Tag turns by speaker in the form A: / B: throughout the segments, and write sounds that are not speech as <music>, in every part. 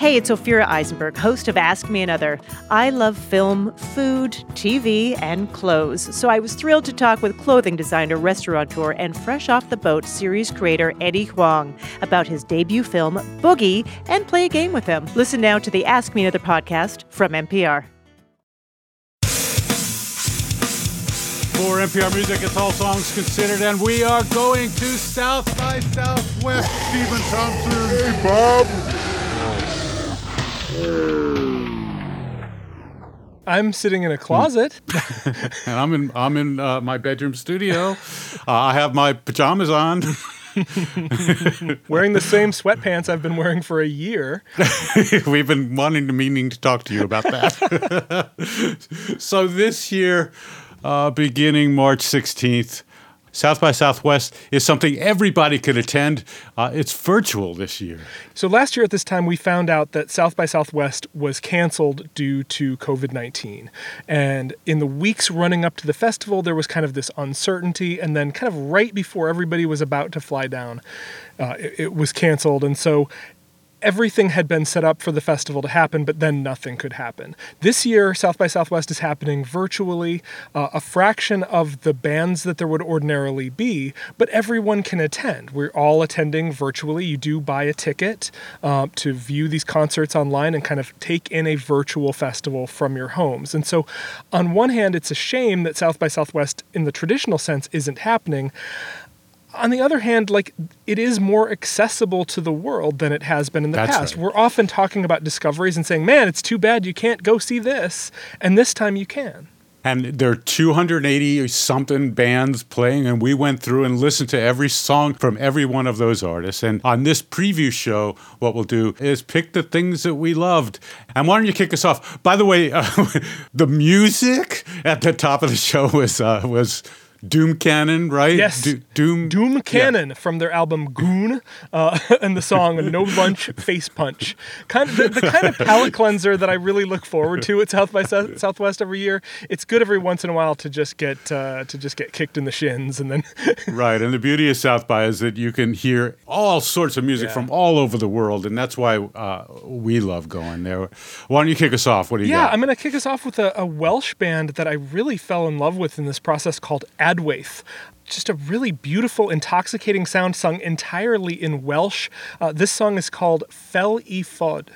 A: Hey, it's Ophira Eisenberg, host of Ask Me Another. I love film, food, TV, and clothes, so I was thrilled to talk with clothing designer, restaurateur, and Fresh Off the Boat series creator Eddie Huang about his debut film, Boogie, and play a game with him. Listen now to the Ask Me Another podcast from NPR.
B: For NPR Music, it's all songs considered, and we are going to South by Southwest. Stephen Thompson. Hey, Bob.
C: I'm sitting in a closet. <laughs>
B: and I'm in I'm in uh, my bedroom studio. <laughs> Uh, I have my pajamas on. <laughs>
C: wearing the same sweatpants I've been wearing for a year.
B: We've been wanting to meaning to talk to you about that. so this year, uh, beginning March 16th, South by Southwest is something everybody could attend. Uh, it's virtual this year.
C: So last year at this time, we found out that South by Southwest was canceled due to COVID 19. And in the weeks running up to the festival, there was kind of this uncertainty. And then, kind of right before everybody was about to fly down, uh, it, it was canceled. And so everything had been set up for the festival to happen, but then nothing could happen. This year, South by Southwest is happening virtually, uh, a fraction of the bands that there would ordinarily be, but everyone can attend. We're all attending virtually. You do buy a ticket uh, to view these concerts online and kind of take in a virtual festival from your homes. And so, on one hand, it's a shame that South by Southwest, in the traditional sense, isn't happening on the other hand, like it is more accessible to the world than it has been in the
B: That's
C: past.
B: right.
C: We're often talking about discoveries and saying, "Man, it's too bad you can't go see this," and this time you can.
B: And there are 280 something bands playing, and we went through and listened to every song from every one of those artists. And on this preview show, what we'll do is pick the things that we loved. And why don't you kick us off? By the way, uh, <laughs> the music at the top of the show was uh, was Doom Cannon, right?
C: Yes.
B: Do- Doom
C: Doom
B: yeah.
C: Cannon from their album Goon uh, <laughs> and the song No Lunch Face Punch. Kind of the, the kind of palate cleanser that I really look forward to at South by Southwest every year. It's good every once in a while to just get uh, to just get kicked in the shins and then <laughs>
B: Right, and the beauty of South by is that you can hear all sorts of music
C: Yeah.
B: from all over the world, and that's why uh, we love going there. Why don't you kick us off? What do you
C: Yeah,
B: got?
C: I'm going to kick us off with a, a Welsh band that I really fell in love with in this process called Adwaith. Just a really beautiful, intoxicating sound sung entirely in Welsh. Uh, this song is called Fel i Fod.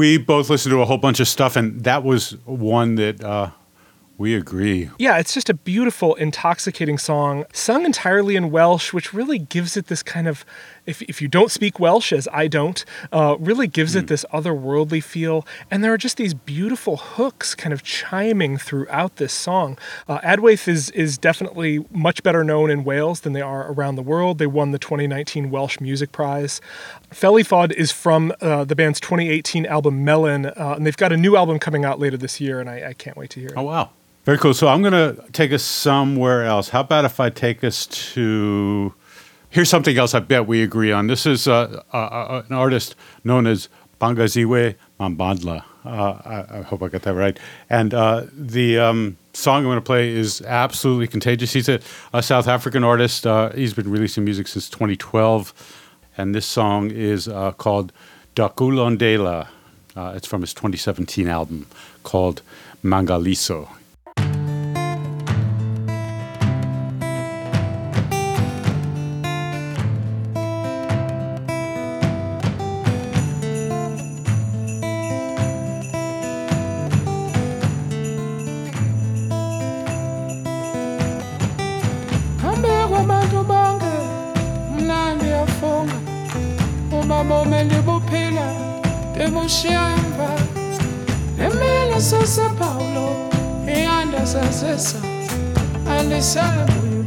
B: We both listened to a whole bunch of stuff, and that was one that uh, we agree.
C: Yeah, it's just a beautiful, intoxicating song, sung entirely in Welsh, which really gives it this kind of, if, if you don't speak Welsh, as I don't, uh, really gives it this otherworldly feel. And there are just these beautiful hooks kind of chiming throughout this song. Uh, Adwaith is, is definitely much better known in Wales than they are around the world. They won the 2019 Welsh Music Prize. Fel i Fod is from uh, the band's 2018 album Melyn, uh, and they've got a new album coming out later this year, and I, I can't wait to hear it.
B: Oh, wow. Very cool. So I'm going to take us somewhere else. How about if I take us to. Here's something else I bet we agree on. This is uh, uh, uh, an artist known as Bongeziwe Mabandla. Uh, I, I hope I got that right. And uh, the um, song I'm going to play is absolutely contagious. He's a, a South African artist. He's been releasing music since 2012. And this song is called Dakulondela. It's from his 2017 album called Mangaliso.
D: Iyandasazisa andisabuyi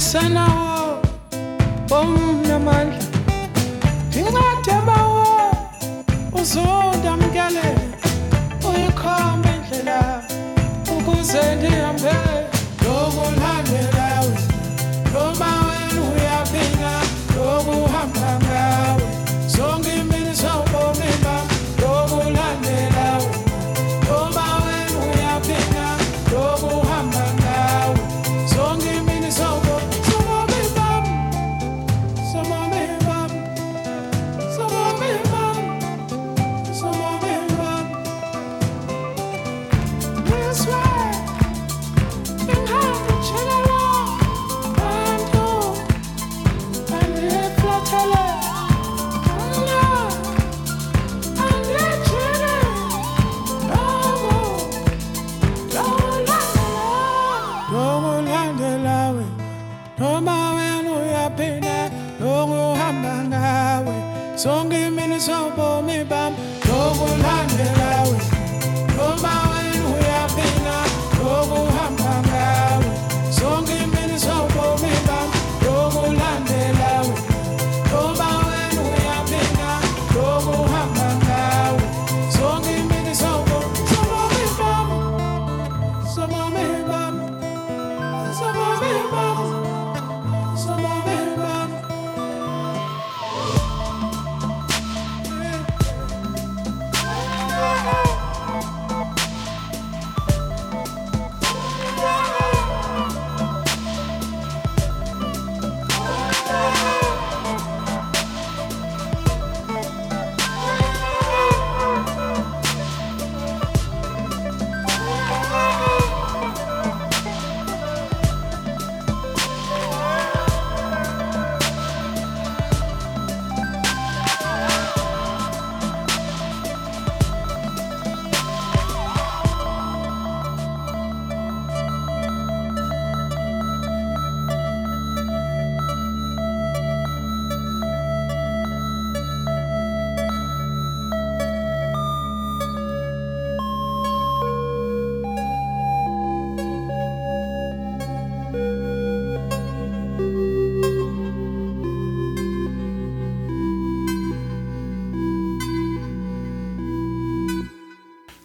D: andisanawo omnamandla ndincede bawo uzondamkele uyikhombe indlela ukuze ndihambe lokulandelawe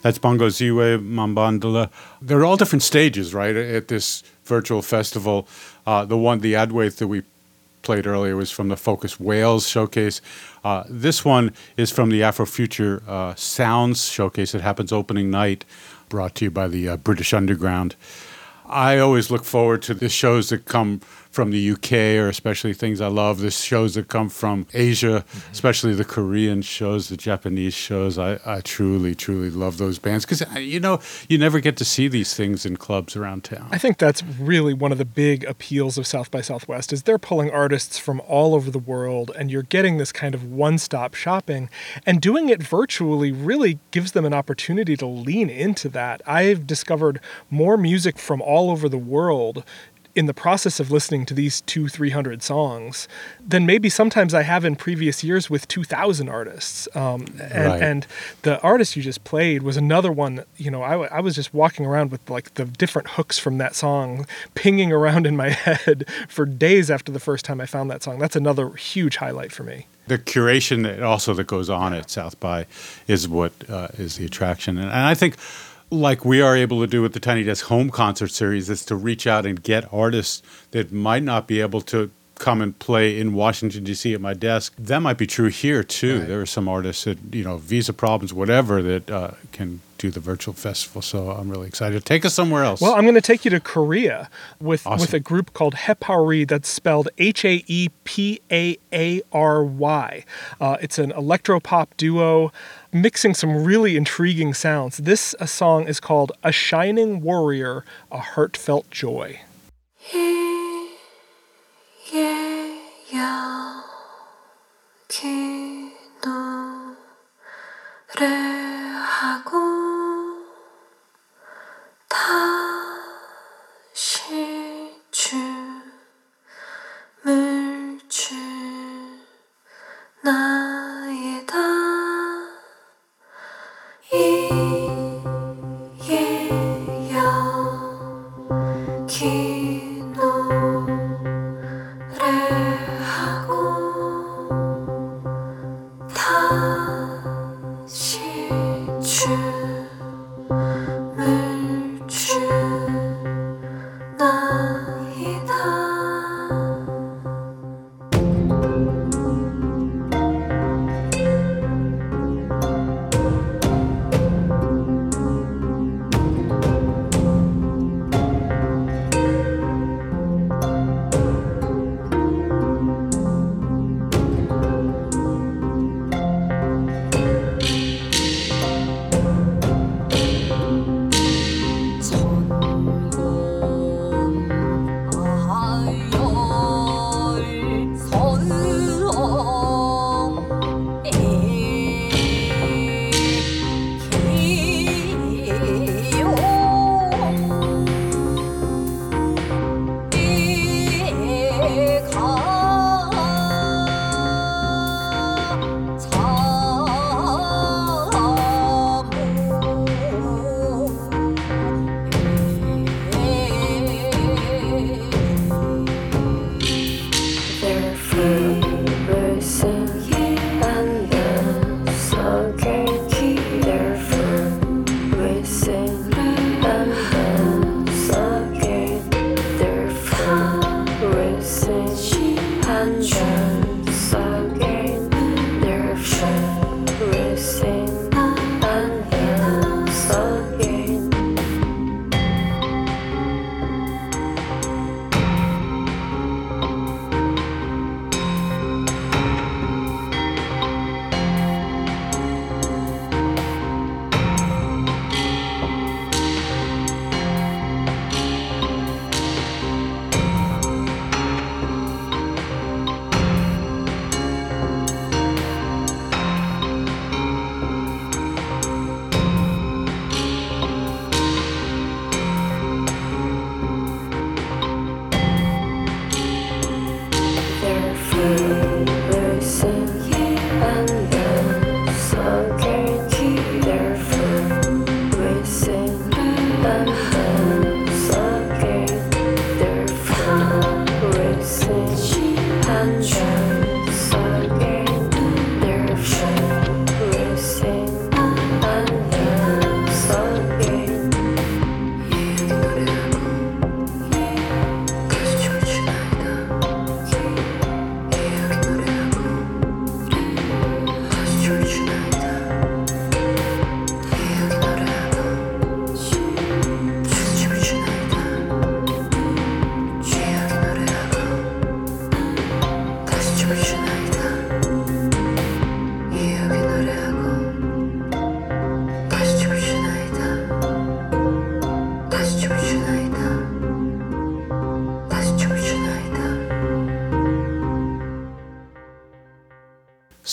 B: That's Bongeziwe Mabandla. They're all different stages, right, at this virtual festival. Uh, the one, the Adwaith that we played earlier was from the Focus Wales showcase. Uh, this one is from the Afrofuture uh, Sounds showcase that happens opening night, brought to you by the uh, British Underground. I always look forward to the shows that come from the UK or especially things I love, the shows that come from Asia, mm-hmm. especially the Korean shows, the Japanese shows. I, I truly, truly love those bands because, uh, you know, you never get to see these things in clubs around town.
C: I think that's really one of the big appeals of South by Southwest is they're pulling artists from all over the world and you're getting this kind of one-stop shopping and doing it virtually really gives them an opportunity to lean into that. I've discovered more music from all over the world in the process of listening to these two, 300 songs than maybe sometimes I have in previous years with 2,000 artists. Um, and,
B: Right.
C: and the artist you just played was another one, you know, I, w- I was just walking around with like the different hooks from that song pinging around in my <laughs> head for days after the first time I found that song. That's another huge highlight for me.
B: the curation that also that goes on at South by is what uh, is the attraction, and, and I think like we are able to do with the Tiny Desk Home Concert Series is to reach out and get artists that might not be able to come and play in Washington D.C. at my desk. That might be true here too.
C: Right.
B: There are some artists that you know visa problems, whatever, that uh, can do the virtual festival. So I'm really excited. Take us somewhere else.
C: Well, I'm going to take you to Korea with
B: awesome.
C: with a group called Haepaary that's spelled H A E P A A R Y. Uh, it's an electropop duo mixing some really intriguing sounds. This song is called A Shining Warrior, A Heartfelt Joy.
E: 하고 他。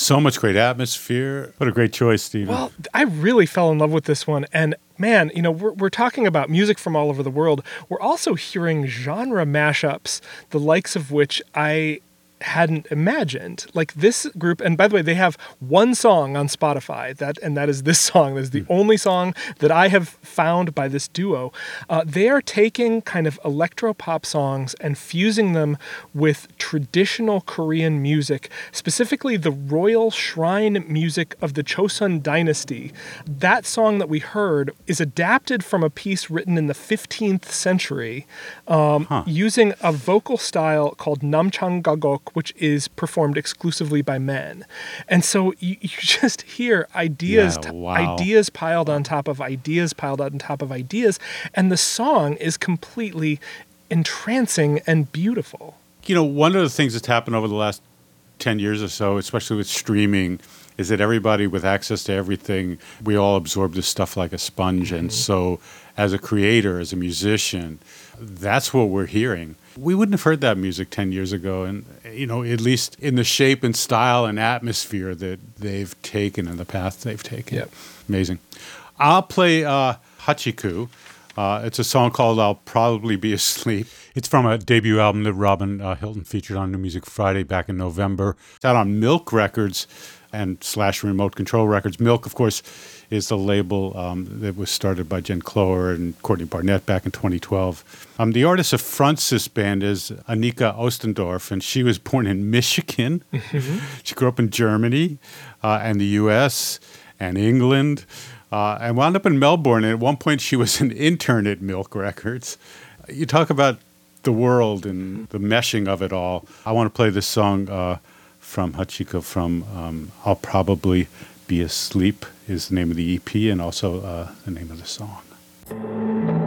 B: So much great atmosphere. What a great choice, Stephen.
C: Well, I really fell in love with this one. And man, you know, we're, we're talking about music from all over the world. We're also hearing genre mashups, the likes of which I hadn't imagined. Like this group, and by the way, they have one song on Spotify that, and that is this <laughs> song. That is the only song that I have found by this duo. Uh, they are taking kind of electro pop songs and fusing them with traditional Korean music, specifically the royal shrine music of the Chosun dynasty. That song that we heard is adapted from a piece written in the 15th century um, using a vocal style called Namchang Gagok, which is performed exclusively by men. And so you, <laughs> you just hear ideas,
B: Yeah, wow.
C: ideas piled on top of ideas piled on top of ideas, and the song is completely entrancing and beautiful.
B: you know, one of the things that's happened over the last 10 years or so, especially with streaming, is that everybody with access to everything, we all absorb this stuff like a sponge. And mm-hmm. so, as a creator, as a musician, that's what we're hearing. We wouldn't have heard that music 10 years ago, and, you know, at least in the shape and style and atmosphere that they've taken and the path they've taken.
C: Yep.
B: Amazing. I'll play uh, Hachiku. Uh, it's a song called I'll Probably Be Asleep. It's from a debut album that Robin uh, Hilton featured on New Music Friday back in November. It's out on Milk Records and slash Remote Control Records. Milk, of course, is the label um, that was started by Jen Cloher and Courtney Barnett back in 2012. Um, the artist of fronts this band is Anika Ostendorf, and she was born in Michigan. <laughs> she grew up in Germany uh, and the U.S. and England uh, and wound up in Melbourne. And at one point, she was an intern at Milk Records. You talk about the world and the meshing of it all. I want to play this song uh, from Hachiku from um, I'll Probably Be Asleep, is the name of the EP, and also uh, the name of the song.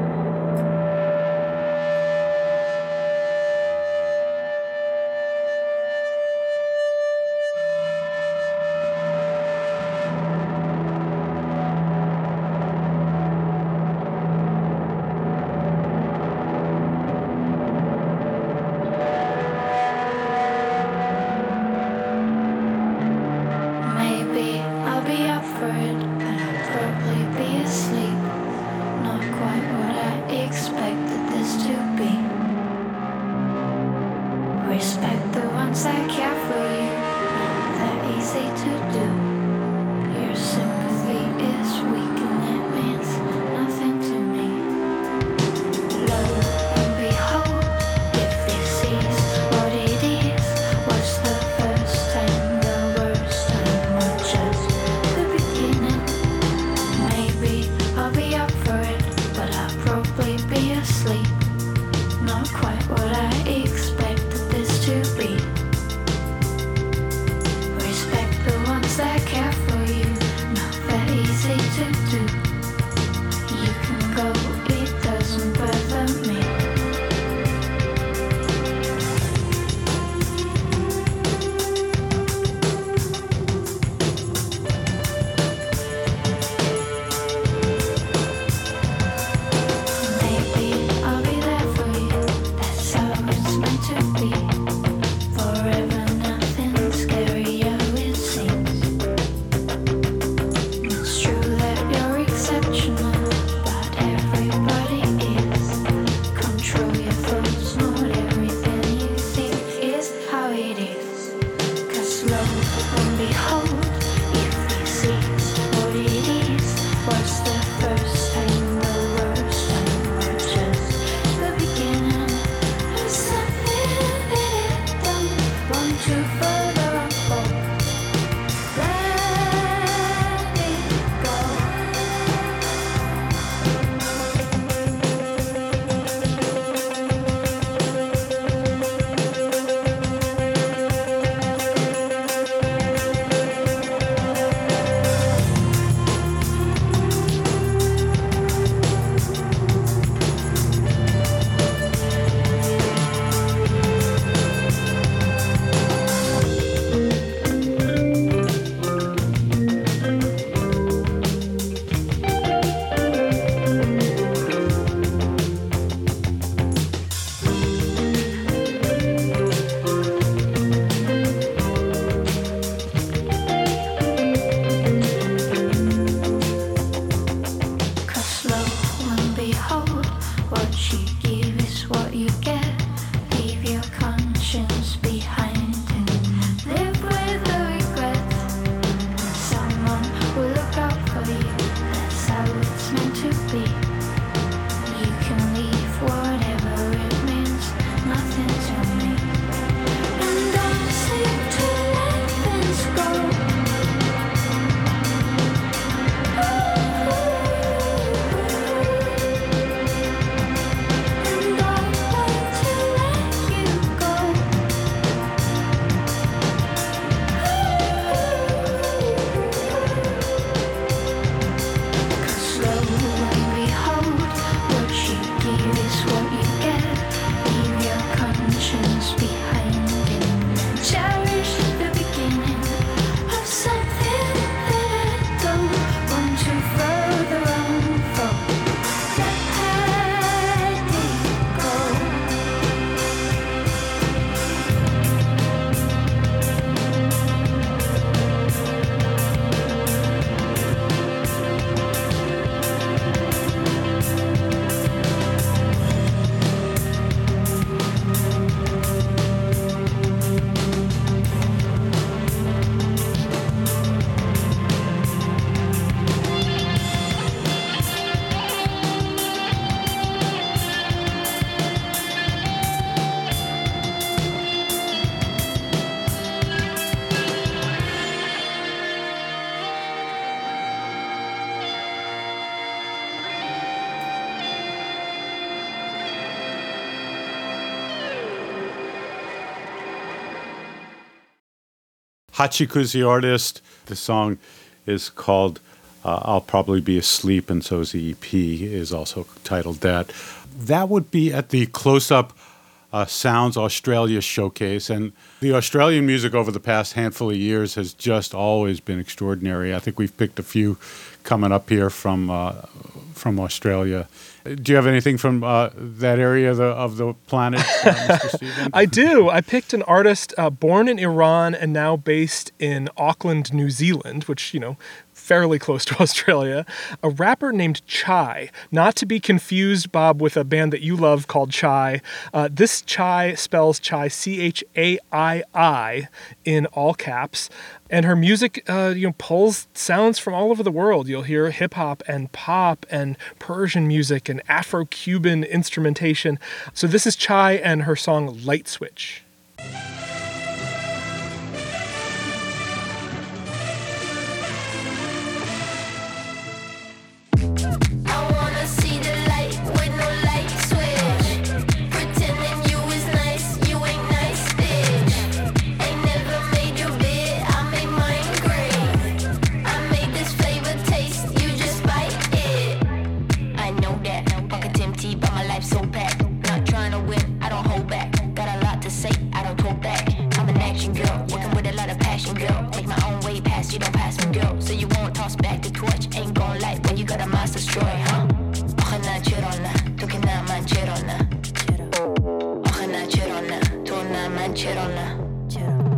B: Hachiku's the artist. The song is called uh, I'll Probably Be Asleep, and so the EP is also titled that. That would be at the Close Up uh, Sounds Australia showcase. And the Australian music over the past handful of years has just always been extraordinary. I think we've picked a few coming up here from uh, from Australia. Do you have anything from uh, that area of the, of the planet, uh, Mr. <laughs> Stephen?
C: I do. I picked an artist uh, born in Iran and now based in Auckland, New Zealand, which, you know, fairly close to <laughs> Australia, a rapper named CHAII. Not to be confused, Bob, with a band that you love called Chai. Uh, this Chai spells Chai C H A I I in all caps. And her music, uh, you know, pulls sounds from all over the world. You'll hear hip hop and pop and Persian music and Afro-Cuban instrumentation. So this is CHAII and her song "Light Switch."
F: جوی ها آخه نه چرا نه؟ تو که نه من چرا نه؟ آخه نه چرا نه؟ تو نه من چرا نه؟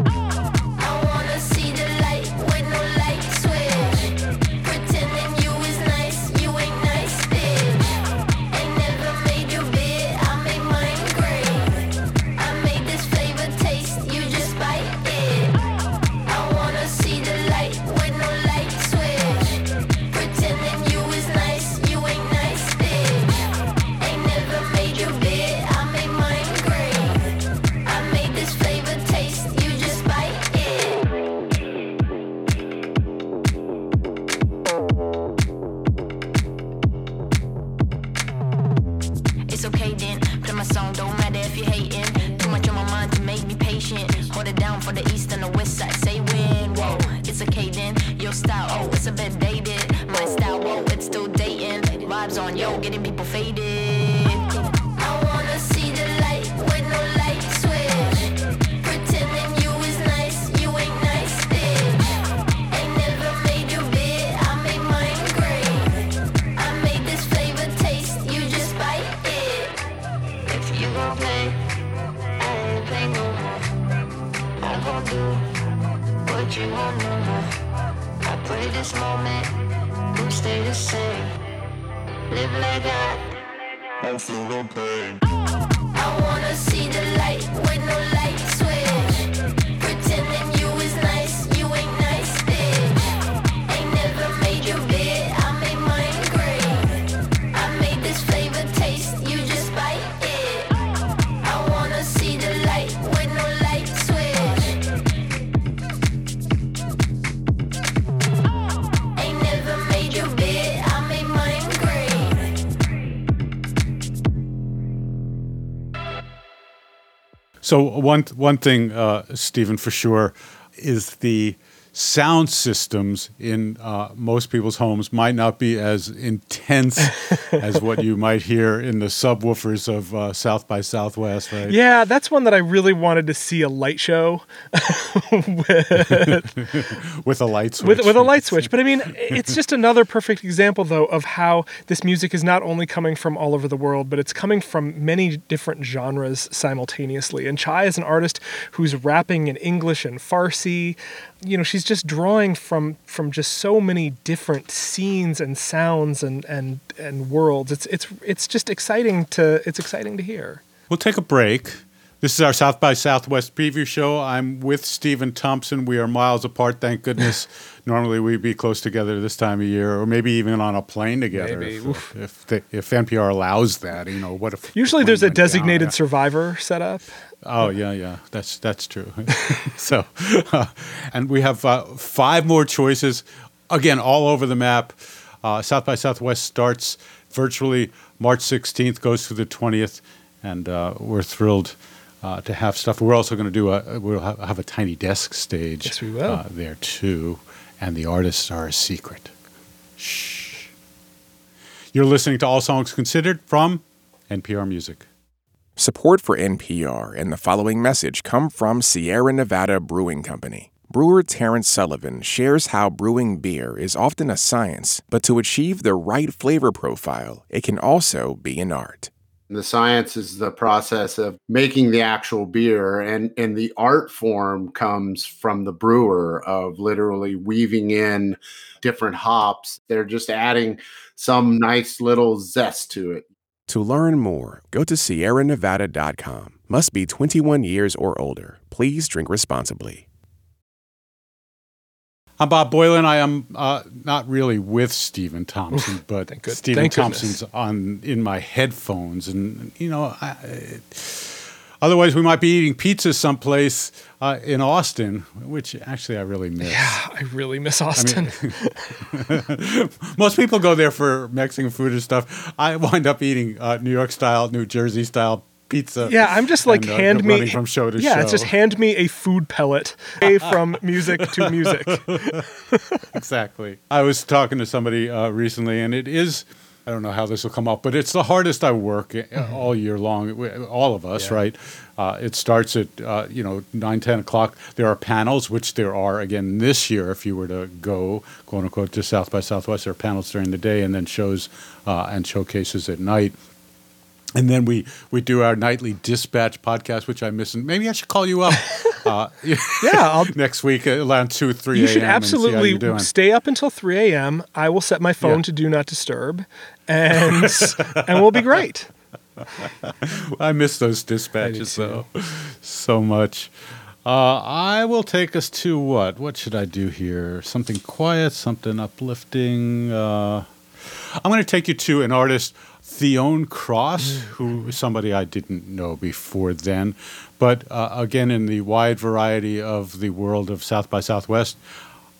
F: So
B: one one thing, uh, Stephen, for sure, is the sound systems in uh, most people's homes might not be as intense <laughs> as what you might hear in the subwoofers of uh, South by Southwest, right?
C: Yeah, that's one that I really wanted to see a light show <laughs>
B: With with a light switch.
C: with with a light switch. But I mean, <laughs> it's just another perfect example though of how this music is not only coming from all over the world, but it's coming from many different genres simultaneously. And CHAII is an artist who's rapping in English and Farsi. You know, she's just drawing from from just so many different scenes and sounds and and and worlds. It's it's it's just exciting to it's exciting to hear.
B: We'll take a break. This is our South by Southwest preview show. I'm with Stephen Thompson. We are miles apart, thank goodness. <laughs> Normally we'd be close together this time of year, or maybe even on a plane together
C: Maybe.
B: if, if, the, if NPR allows that. You know, what if <laughs>
C: Usually
B: the
C: there's a
B: down?
C: designated
B: Yeah.
C: survivor set up.
B: Oh yeah, yeah, that's that's true. <laughs> so, and we have uh, five more choices, again all over the map. Uh, South by Southwest starts virtually March 16th, goes through the 20th, and uh, we're thrilled uh, to have stuff. We're also going to do a we'll have, have a tiny desk stage.
C: Yes, we will.
B: Uh, there too, and the artists are a secret. Shh. You're listening to All Songs Considered from NPR Music.
G: Support for NPR and the following message come from Sierra Nevada Brewing Company. Brewer Terrence Sullivan shares how brewing beer is often a science, but to achieve the right flavor profile, it can also be an art.
H: The science is the process of making the actual beer, and, and the art form comes from the brewer of literally weaving in different hops. They're just adding some nice little zest to it.
G: To learn more, go to sierranevada.com. Must be 21 years or older. Please drink responsibly.
B: I'm Bob Boilen. I am uh, not really with Stephen Thompson, but
C: Thank
B: Stephen
C: thank
B: Thompson's on in my headphones, and you know, I, otherwise we might be eating pizza someplace uh, in Austin, which actually I really miss.
C: Yeah, I really miss Austin. <laughs>
B: Most people go there for Mexican food and stuff. I wind up eating uh, New York style, New Jersey style pizza.
C: yeah, I'm just like
B: and, uh,
C: hand me
B: from show to
C: yeah,
B: show.
C: it's just hand me a food pellet <laughs> from music to music. <laughs> <laughs>
B: exactly. I was talking to somebody uh, recently, and it is. I don't know how this will come up, but it's the hardest I work uh, all year long. All of us,
C: Mm-hmm. Yeah.
B: right? Uh, it starts at uh, you know nine, ten o'clock. There are panels, which there are again this year. If you were to go, quote unquote, to South by Southwest, there are panels during the day, and then shows uh, and showcases at night. And then we, we do our nightly dispatch podcast, which I miss. And maybe I should call you up <laughs> uh,
C: Yeah, <laughs>
B: next week around two, three
C: you should
B: and see how
C: absolutely stay up until 3 a.m. I will set my phone
B: Yeah.
C: to do not disturb, and and we'll be great. <laughs>
B: I miss those dispatches though so much. Uh, I will take us to what? What should I do here? Something quiet, something uplifting. Uh, I'm going to take you to an artist, Theon Cross, who is somebody I didn't know before then. But uh, again, in the wide variety of the world of South by Southwest,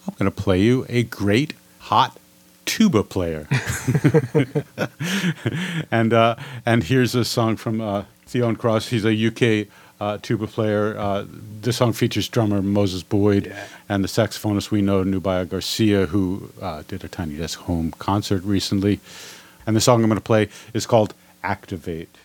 B: I'm going to play you a great hot tuba player. <laughs> <laughs> and uh, and here's a song from uh, Theon Cross. He's a UK uh, tuba player. Uh, this song features drummer Moses Boyd and the saxophonist we know Nubia Garcia, who uh, did a Tiny Desk home concert recently. And the song I'm going to play is called "Activate."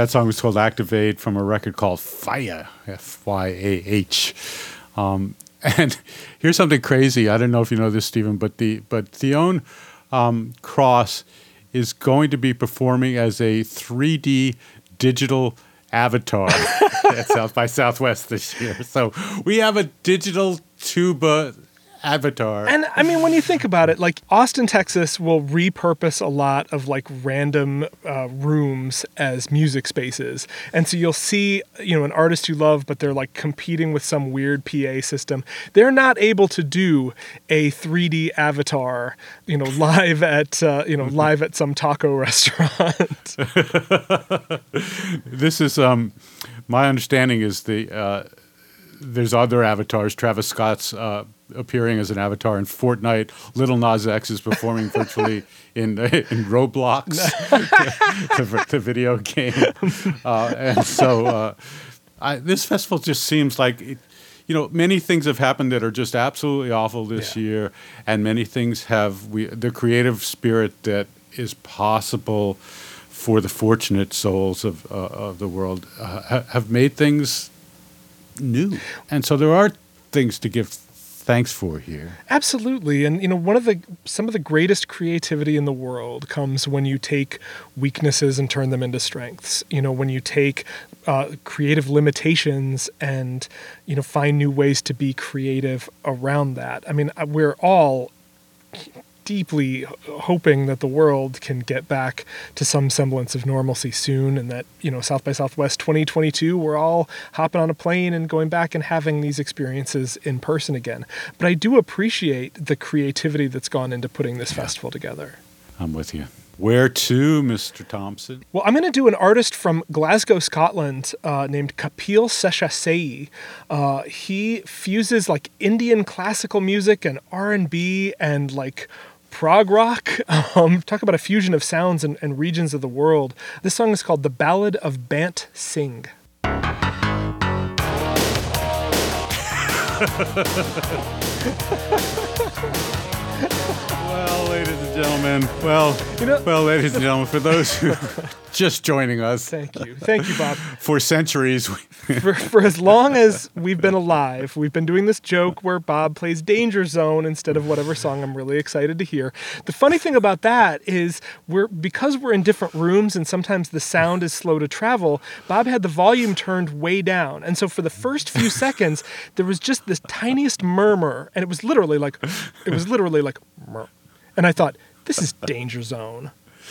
B: That song was called Activate from a record called Fire, F Y A H. Um, <laughs> and here's something crazy. I don't know if you know this, Stephen, but the but Theon um, Cross is going to be performing as a 3D digital avatar <laughs> at South by Southwest this year. So we have a digital tuba avatar.
C: And I mean, when you think about it, like Austin, Texas will repurpose a lot of like random uh, rooms as music spaces. And so you'll see, you know, an artist you love, but they're like competing with some weird PA system. They're not able to do a 3D avatar, you know, <laughs> live at, uh, you know, live at some taco <laughs> restaurant. <laughs>
B: this is um, my understanding is the uh, there's other avatars. Travis Scott's uh, appearing as an avatar in Fortnite. Lil Nas X is performing <laughs> virtually in <laughs> in Roblox, <laughs> the, the video game. Uh, and so uh, I, this festival just seems like. It, you know, many things have happened that are just absolutely awful this
C: Yeah.
B: year, and many things have we the creative spirit that is possible for the fortunate souls of uh, of the world uh, ha- have made things new, and so there are things to give thanks for here.
C: Absolutely. And you know, one of the some of the greatest creativity in the world comes when you take weaknesses and turn them into strengths. You know, when you take uh, creative limitations and you know find new ways to be creative around that. I mean, uh, we're all deeply hoping that the world can get back to some semblance of normalcy soon and that you know south by southwest 2022 we're all hopping on a plane and going back and having these experiences in person again but i do appreciate the creativity that's gone into putting this festival together
B: I'm with you. Where to, Mr. Thompson?
C: Well, I'm going to do an artist from Glasgow, Scotland, uh, named Kapil Seshasai. Uh, he fuses like Indian classical music and R&B and like prog rock. <laughs> Um, talk about a fusion of sounds and, and regions of the world. This song is called "The Ballad of Bant Singh." <laughs>
B: Well, ladies and gentlemen, well,
C: You know-
B: well, ladies and gentlemen, for those who are <laughs> just joining us,
C: Thank you, thank you, Bob. <laughs>
B: for centuries, we, <laughs>
C: for, for as long as we've been alive, we've been doing this joke where Bob plays Danger Zone instead of whatever song I'm really excited to hear. The funny thing about that is we're because we're in different rooms and sometimes the sound is slow to travel, Bob had the volume turned way down. And so for the first few seconds, there was just this tiniest murmur and it was literally like it was literally like and I thought, this is Danger Zone. <laughs>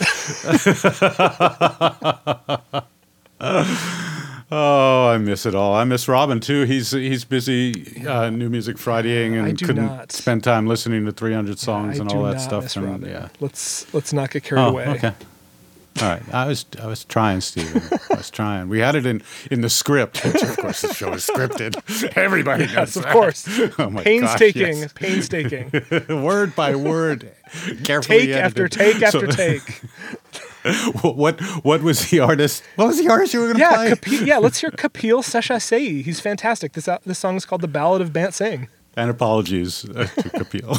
B: oh, I miss it all. I miss Robin too. He's he's busy uh, New Music Fridaying and couldn't
C: not.
B: spend time listening to 300 songs
C: I
B: and all that stuff.
C: miss
B: and,
C: Robin.
B: yeah.
C: Let's let's not get carried
B: Oh,
C: away.
B: okay. All right. I was I was trying, Stephen. I was trying. We had it in in the script, which of course the show is scripted. <laughs> Everybody knows
C: Yes, of
B: that.
C: course. <laughs>
B: Oh my
C: painstaking,
B: gosh,
C: painstaking.
B: yes. <laughs> word by word, carefully
C: take after take after
B: So,
C: take.
B: What what was the artist? What was the artist you were going to
C: Yeah,
B: play?
C: Kapil, yeah. Let's hear Kapil Seshasai. He's fantastic. This uh, this song is called "The Ballad of Bant Singh."
B: and apologies uh, to Kapil.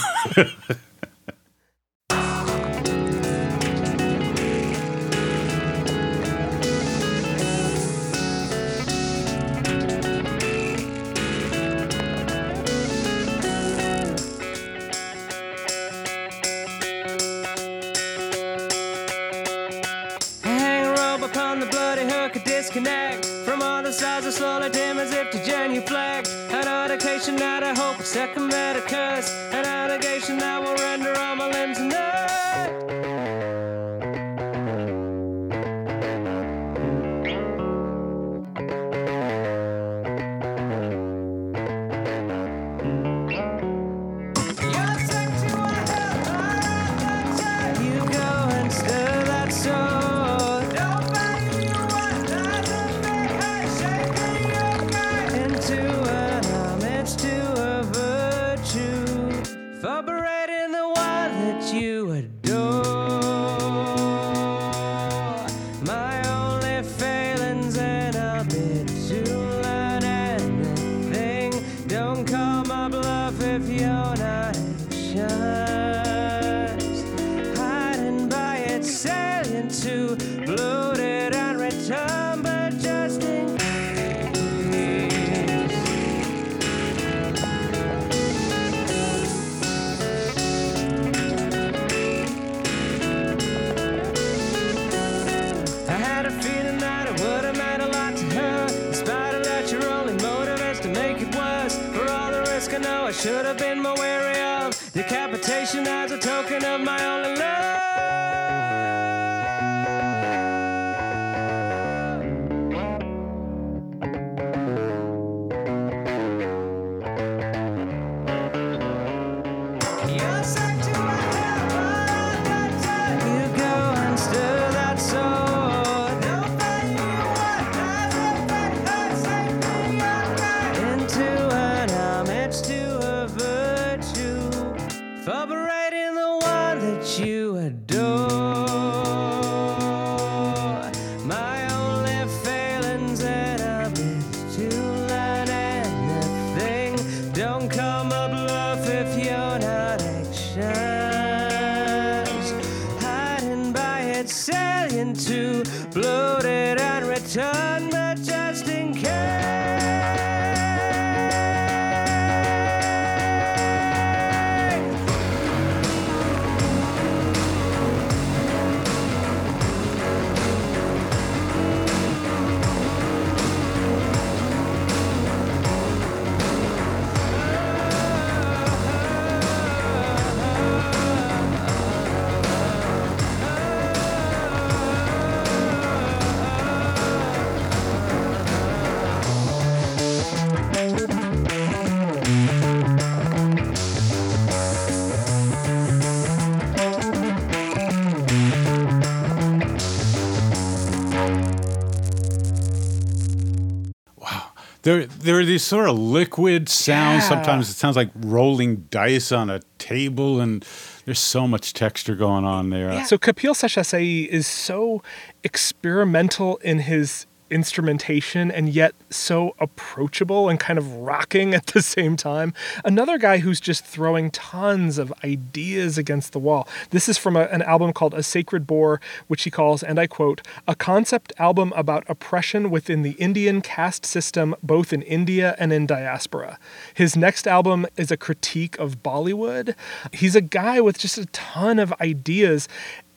B: There, there are these sort of liquid sounds.
C: Yeah.
B: Sometimes it sounds like rolling dice on a table, and there's so much texture going on there.
C: So Kapil Seshasai is so experimental in his instrumentation and yet so approachable and kind of rocking at the same time. Another guy who's just throwing tons of ideas against the wall. This is from a- an album called A Sacred Boar, which he calls, and I quote, a concept album about oppression within the Indian caste system, both in India and in diaspora. His next album is a critique of Bollywood. He's a guy with just a ton of ideas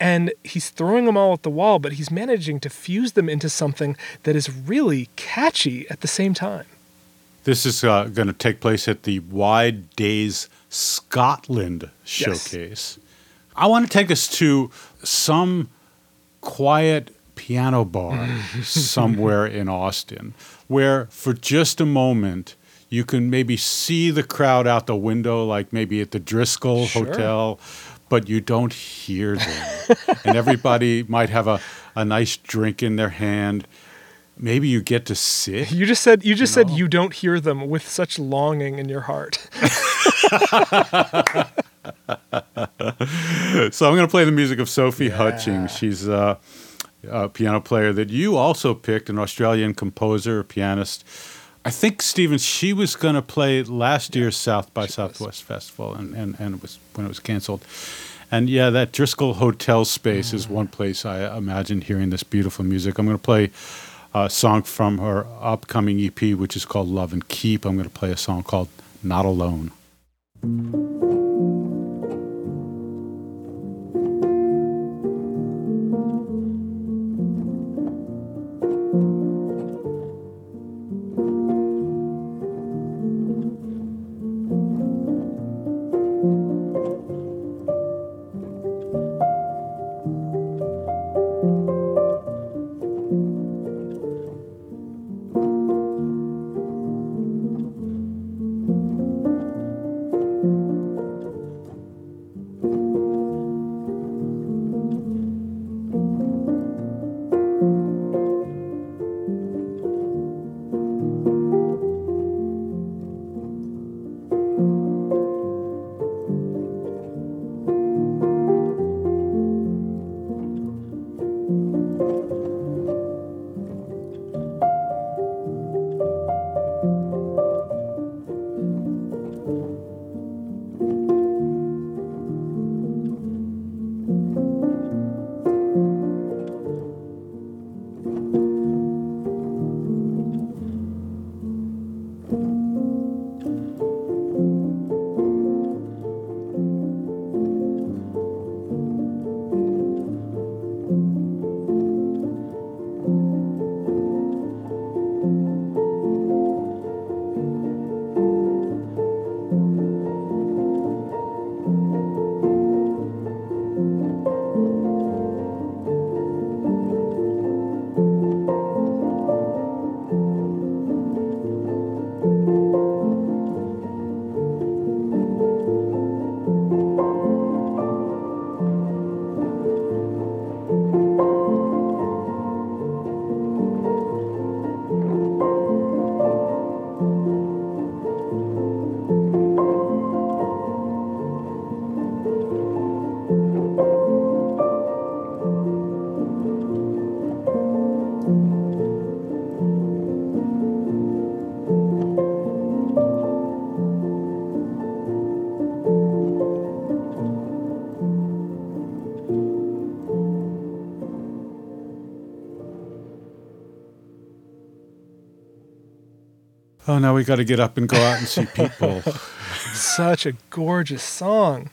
C: and he's throwing them all at the wall, but he's managing to fuse them into something that is really catchy at the same time.
B: This is uh, going to take place at the Wide Days Scotland showcase. Yes. I want to take us to some quiet piano bar <laughs> somewhere in Austin where, for just a moment, you can maybe see the crowd out the window, like maybe at the Driscoll
C: Sure.
B: Hotel, but you don't hear them. and everybody <laughs> might have a, a nice drink in their hand. Maybe you get to sit.
C: You just said you just said you don't hear them with such longing in your heart. <laughs> <laughs>
B: So I'm going to play the music of Sophie Hutchings. She's uh, a piano player that you also picked, an Australian composer, pianist. I think Stephen, she was going to play last year's South by Southwest Festival, and, and, and it was when it was canceled. And yeah, that Driscoll Hotel space is one mm. place I imagine hearing this beautiful music. I'm going to play a song from her upcoming EP, which is called Love and Keep. I'm going to play a song called Not Alone. Oh, now we got to get up and go out and see people. <laughs>
C: Such a gorgeous song.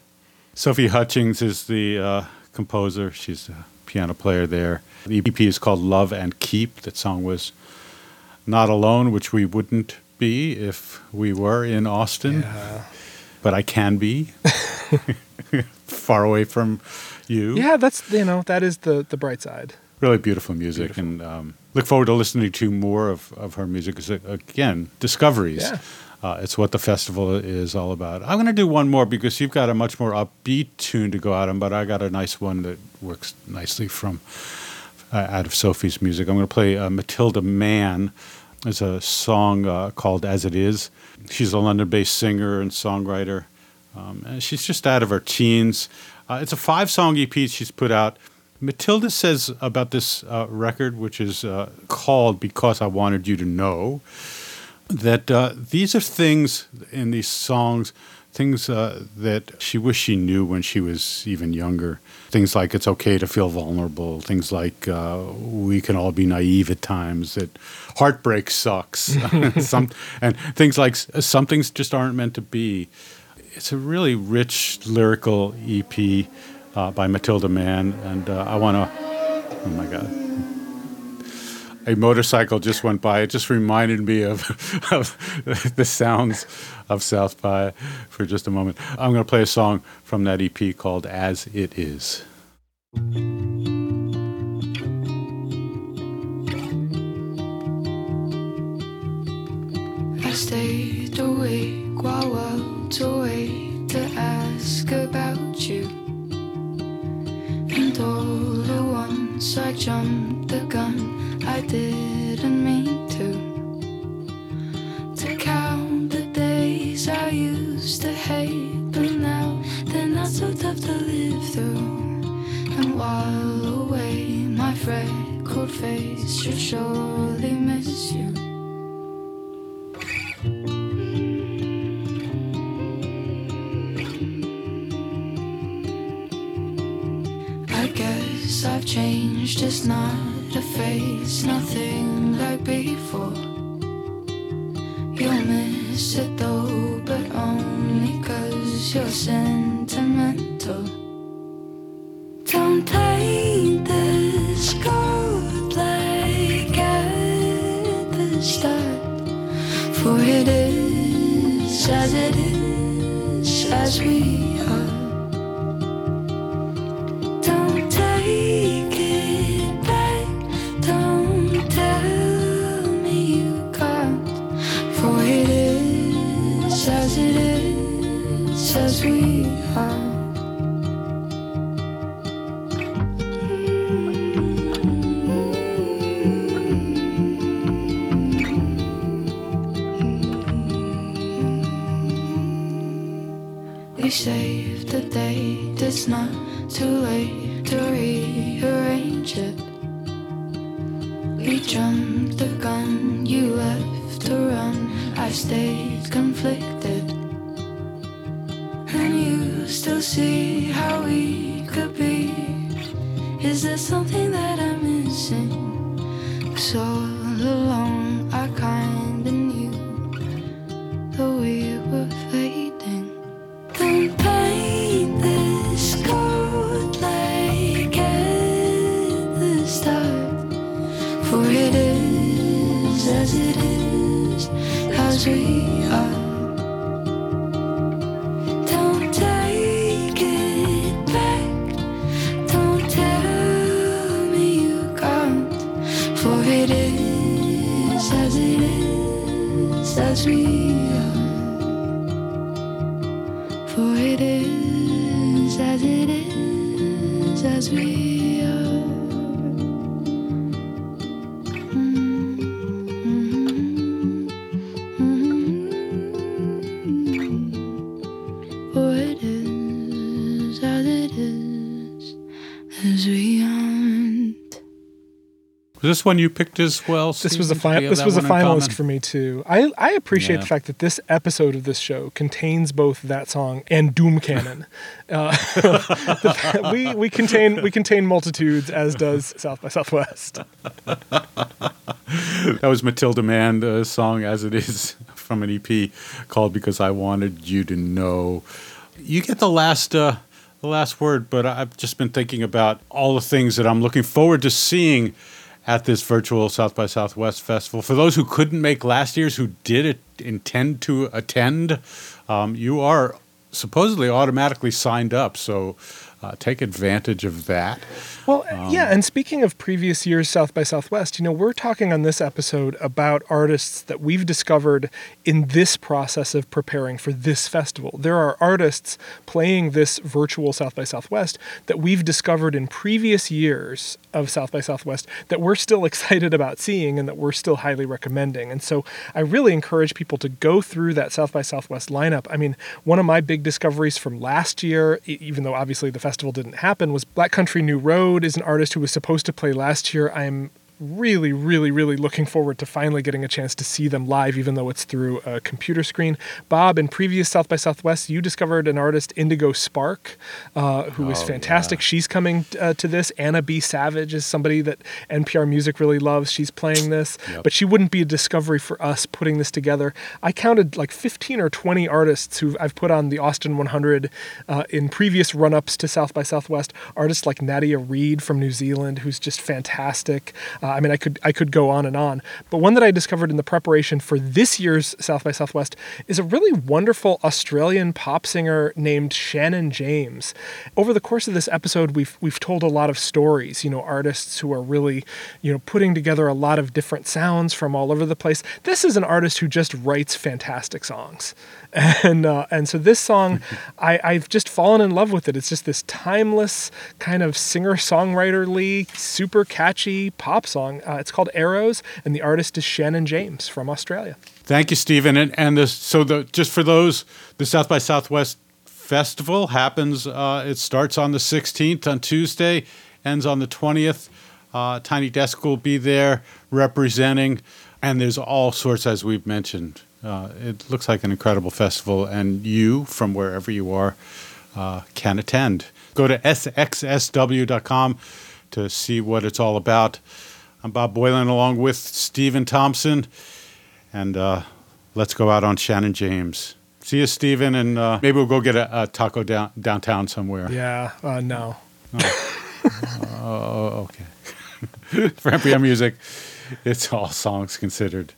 B: Sophie Hutchings is the uh, composer. She's a piano player there. The EP is called Love and Keep. That song was Not Alone, which we wouldn't be if we were in Austin,
C: Yeah.
B: but I can be <laughs> <laughs> far away from you.
C: Yeah, that's you know that is the the bright side.
B: Really beautiful music, and um, look forward to listening to more of, of her music. 'cause, uh, again, discoveries.
C: Yeah.
B: Uh, it's what the festival is all about. I'm going to do one more because you've got a much more upbeat tune to go out on, but I got a nice one that works nicely from uh, out of Sophie's music. I'm going to play uh, Matilda Mann. It's a song uh, called As It Is. She's a London based singer and songwriter. Um, and she's just out of her teens. Uh, it's a five song EP she's put out. Matilda says about this uh, record, which is uh, called Because I Wanted You to Know, that uh, these are things in these songs, things uh, that she wished she knew when she was even younger. Things like it's okay to feel vulnerable. Things like uh, we can all be naive at times. That heartbreak sucks. <laughs> <laughs> some, and things like some things just aren't meant to be. It's a really rich lyrical EP uh, by Matilda Mann, and uh, I want to. Oh my God a motorcycle just went by. It just reminded me of, <laughs> of the sounds of South by for just a moment. I'm going to play a song from that EP called As It Is.
E: I stayed awake while worlds away to ask you. And all at once I jumped the gun, I didn't mean to. To count the days I used to hate, but now they're not so tough to live through. And while away, my freckled face should surely miss you. I've changed, it's not a face, nothing like before. You'll miss it though, but only cause you're sentimental. Don't take this cold like at the start, for it is as it is, as we it's not too late
B: Was this one you picked as well?
C: This was a
B: Stephen? Do
C: fin-
B: you have
C: this was a finalist for me too. I I appreciate
B: Yeah.
C: the fact that this episode of this show contains both that song and Doom Cannon. <laughs> uh, <laughs> we we contain we contain multitudes, as does South by Southwest. <laughs>
B: That was Matilda Mann, the song as it is from an EP called "Because I Wanted You to Know." You get the last, uh, the last word, but I've just been thinking about all the things that I'm looking forward to seeing at this virtual South by Southwest festival. For those who couldn't make last year's, who did intend to attend, um, you are supposedly automatically signed up. So uh, take advantage of that.
C: Well,
B: Um,
C: yeah, and speaking of previous years South by Southwest, you know, we're talking on this episode about artists that we've discovered in this process of preparing for this festival. There are artists playing this virtual South by Southwest that we've discovered in previous years of South by Southwest that we're still <laughs> excited about seeing and that we're still highly recommending. And so I really encourage people to go through that South by Southwest lineup. I mean, one of my big discoveries from last year, even though obviously the festival didn't happen, was Black Country New Road is an artist who was supposed to play last year. I'm really, really, really looking forward to finally getting a chance to see them live, even though it's through a computer screen. Bob, in previous South by Southwest, you discovered an artist, Indigo Sparke, uh, who is
B: Oh,
C: fantastic. She's coming uh, to this. Anna B. Savage is somebody that NPR Music really loves. She's playing this,
B: Yep.
C: but she wouldn't be a discovery for us putting this together. I counted like 15 or 20 artists who I've put on the Austin 100 uh, in previous run ups to South by Southwest. Artists like Nadia Reid from New Zealand, who's just fantastic. Uh, I mean, I could I could go on and on. But one that I discovered in the preparation for this year's South by Southwest is a really wonderful Australian pop singer named Shannon James. Over the course of this episode, we've we've told a lot of stories. You know, artists who are really, you know, putting together a lot of different sounds from all over the place. This is an artist who just writes fantastic songs, <laughs> and uh, and so this song, <laughs> I, I've just fallen in love with it. It's just this timeless kind of singer songwriterly, super catchy pop song. Uh, it's called Arrows, and the artist is Shannon James from Australia.
B: Thank you, Stephen. And and the so the just for those the South by Southwest festival happens. Uh, it starts on the 16th on Tuesday, ends on the 20th. Uh, Tiny Desk will be there representing, and there's all sorts as we've mentioned. Uh, it looks like an incredible festival, and you from wherever you are uh, can attend. Go to sxsw.com to see what it's all about. I'm Bob Boilen along with Stephen Thompson and uh, let's go out on Shannon James. See you, Stephen, and uh, maybe we'll go get a, a taco down, downtown somewhere.
C: Yeah, uh, no.
B: Oh, okay. <laughs> For NPR Music, it's all songs considered.